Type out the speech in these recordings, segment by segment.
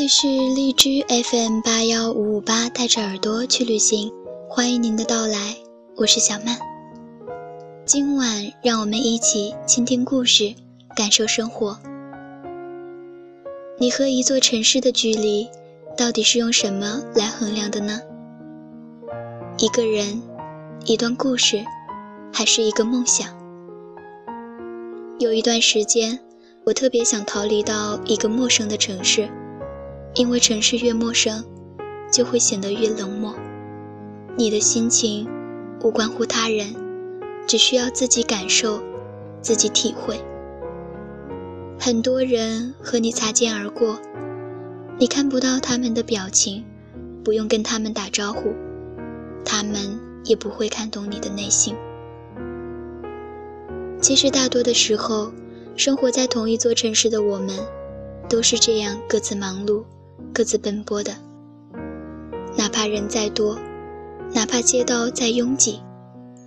里是荔枝 FM 八幺五五八，带着耳朵去旅行，欢迎您的到来，我是小曼。今晚让我们一起倾听故事，感受生活。你和一座城市的距离，到底是用什么来衡量的呢？一个人，一段故事，还是一个梦想？有一段时间，我特别想逃离到一个陌生的城市。因为城市越陌生，就会显得越冷漠。你的心情无关乎他人，只需要自己感受，自己体会。很多人和你擦肩而过，你看不到他们的表情，不用跟他们打招呼，他们也不会看懂你的内心。其实大多的时候，生活在同一座城市的我们，都是这样各自忙碌。各自奔波的，哪怕人再多，哪怕街道再拥挤，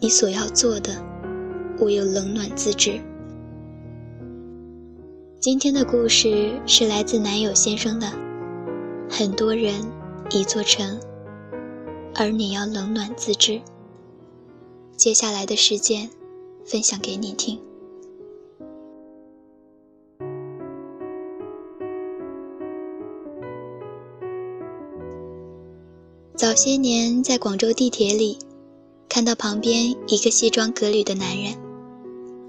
你所要做的，唯有冷暖自知。今天的故事是来自男友先生的。很多人一座城，而你要冷暖自知。接下来的时间，分享给你听。早些年，在广州地铁里，看到旁边一个西装革履的男人，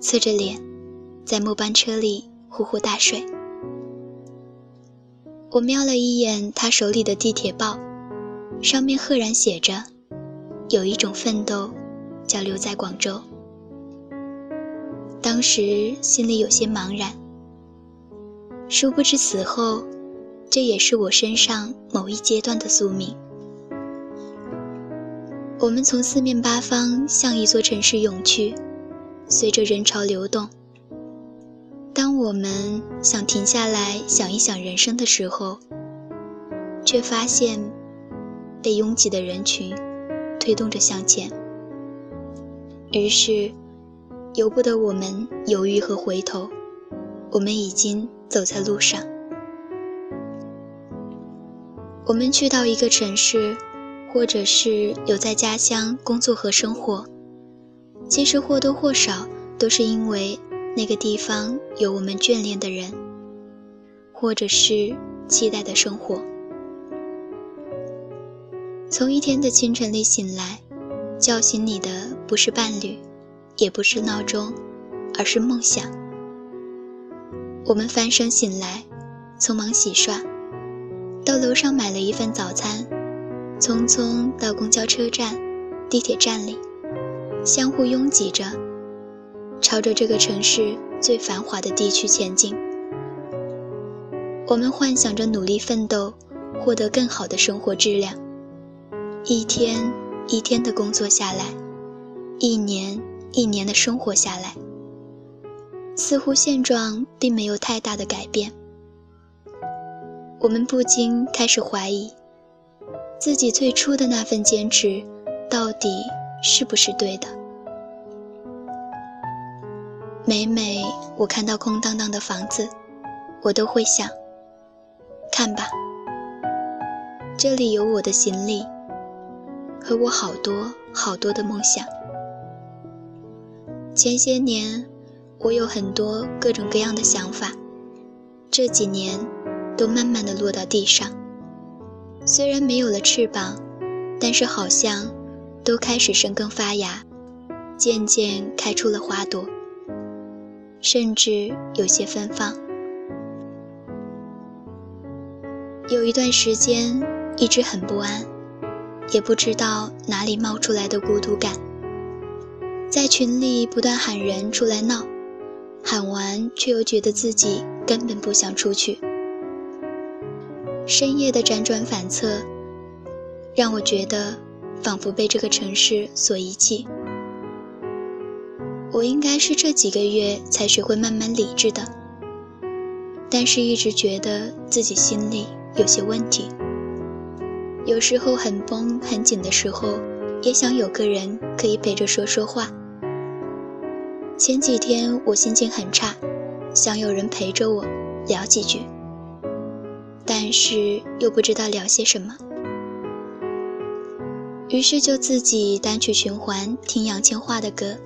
侧着脸，在末班车里呼呼大睡。我瞄了一眼他手里的地铁报，上面赫然写着：“有一种奋斗，叫留在广州。”当时心里有些茫然，殊不知此后，这也是我身上某一阶段的宿命。我们从四面八方向一座城市涌去，随着人潮流动。当我们想停下来想一想人生的时候，却发现被拥挤的人群推动着向前。于是，由不得我们犹豫和回头，我们已经走在路上。我们去到一个城市。或者是留在家乡工作和生活，其实或多或少都是因为那个地方有我们眷恋的人，或者是期待的生活。从一天的清晨里醒来，叫醒你的不是伴侣，也不是闹钟，而是梦想。我们翻身醒来，匆忙洗刷，到楼上买了一份早餐。匆匆到公交车站、地铁站里，相互拥挤着，朝着这个城市最繁华的地区前进。我们幻想着努力奋斗，获得更好的生活质量。一天一天的工作下来，一年一年的生活下来，似乎现状并没有太大的改变。我们不禁开始怀疑。自己最初的那份坚持，到底是不是对的？每每我看到空荡荡的房子，我都会想：看吧，这里有我的行李，和我好多好多的梦想。前些年，我有很多各种各样的想法，这几年，都慢慢的落到地上。虽然没有了翅膀，但是好像都开始生根发芽，渐渐开出了花朵，甚至有些芬芳。有一段时间一直很不安，也不知道哪里冒出来的孤独感，在群里不断喊人出来闹，喊完却又觉得自己根本不想出去。深夜的辗转反侧，让我觉得仿佛被这个城市所遗弃。我应该是这几个月才学会慢慢理智的，但是一直觉得自己心里有些问题。有时候很绷很紧的时候，也想有个人可以陪着说说话。前几天我心情很差，想有人陪着我聊几句。但是又不知道聊些什么，于是就自己单曲循环听杨千嬅的歌，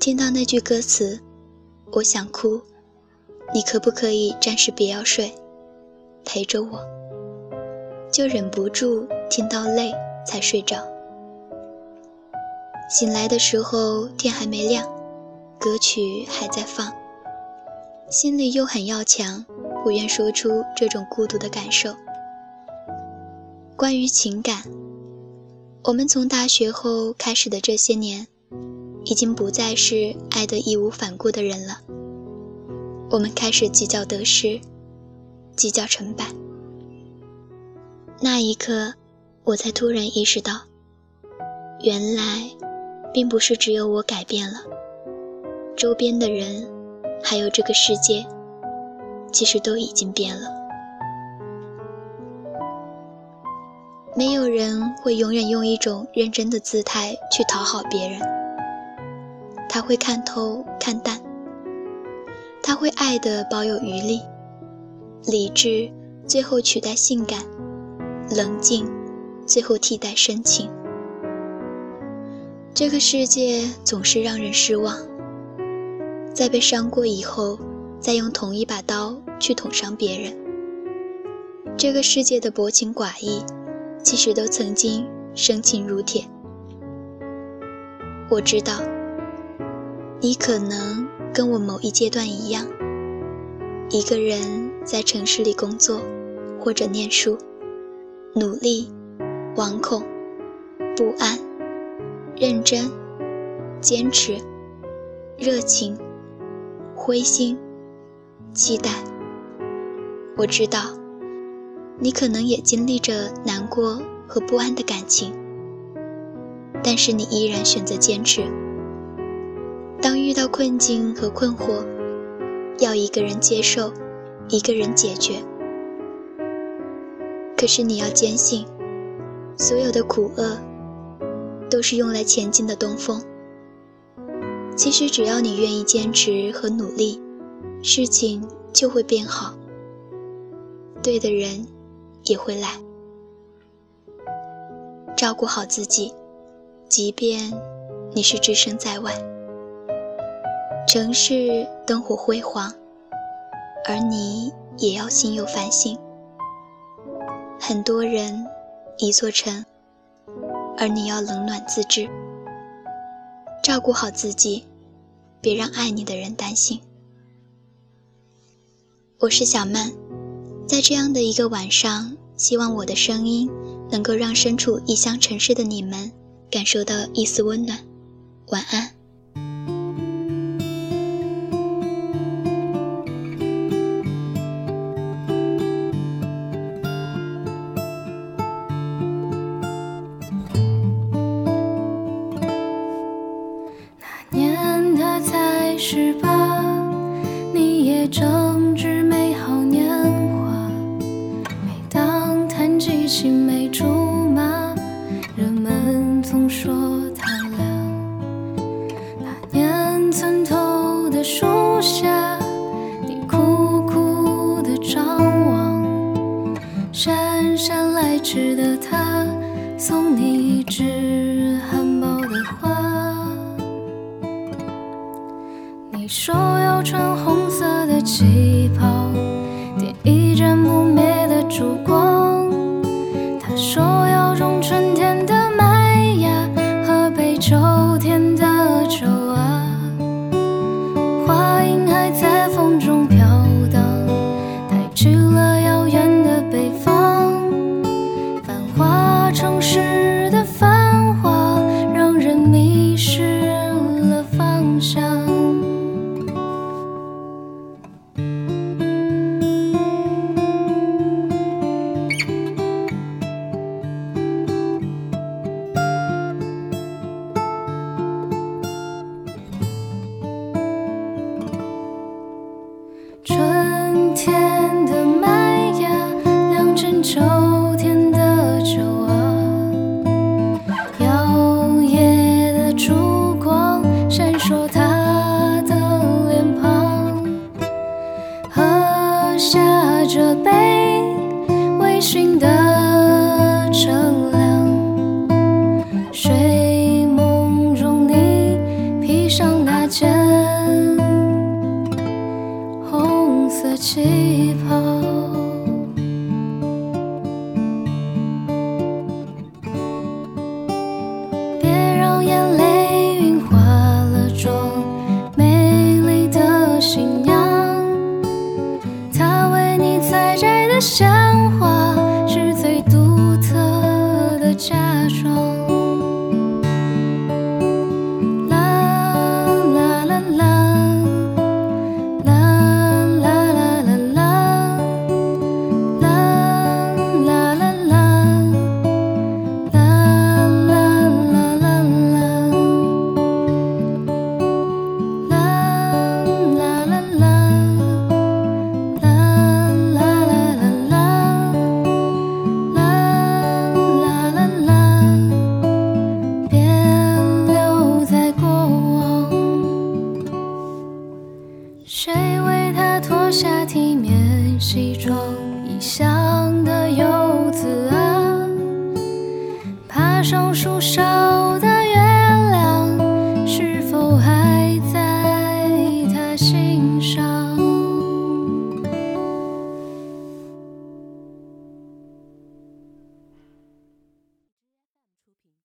听到那句歌词“我想哭，你可不可以暂时别要睡，陪着我”，就忍不住听到累才睡着。醒来的时候天还没亮，歌曲还在放，心里又很要强，不愿说出这种孤独的感受。关于情感，我们从大学后开始的这些年，已经不再是爱得义无反顾的人了。我们开始计较得失，计较成败。那一刻，我才突然意识到，原来。并不是只有我改变了，周边的人，还有这个世界，其实都已经变了。没有人会永远用一种认真的姿态去讨好别人，他会看透看淡，他会爱的保有余力，理智最后取代性感，冷静最后替代深情。这个世界总是让人失望，在被伤过以后，再用同一把刀去捅伤别人。这个世界的薄情寡义，其实都曾经生情如铁。我知道，你可能跟我某一阶段一样，一个人在城市里工作或者念书，努力、惶恐、不安。认真、坚持、热情、灰心、期待。我知道，你可能也经历着难过和不安的感情，但是你依然选择坚持。当遇到困境和困惑，要一个人接受，一个人解决。可是你要坚信，所有的苦厄。都是用来前进的东风。其实只要你愿意坚持和努力，事情就会变好。对的人也会来。照顾好自己，即便你是置身在外，城市灯火辉煌，而你也要心有繁星。很多人，一座城。而你要冷暖自知，照顾好自己，别让爱你的人担心。我是小曼，在这样的一个晚上，希望我的声音能够让身处异乡城市的你们感受到一丝温暖。晚安。时的他送你一枝含苞的花。你说要穿红色的旗袍上。春天的麦芽，两只手。气泡，别让眼泪晕花了妆，美丽的新娘，他为你采摘的鲜花。西装异乡的游子啊，爬上树梢。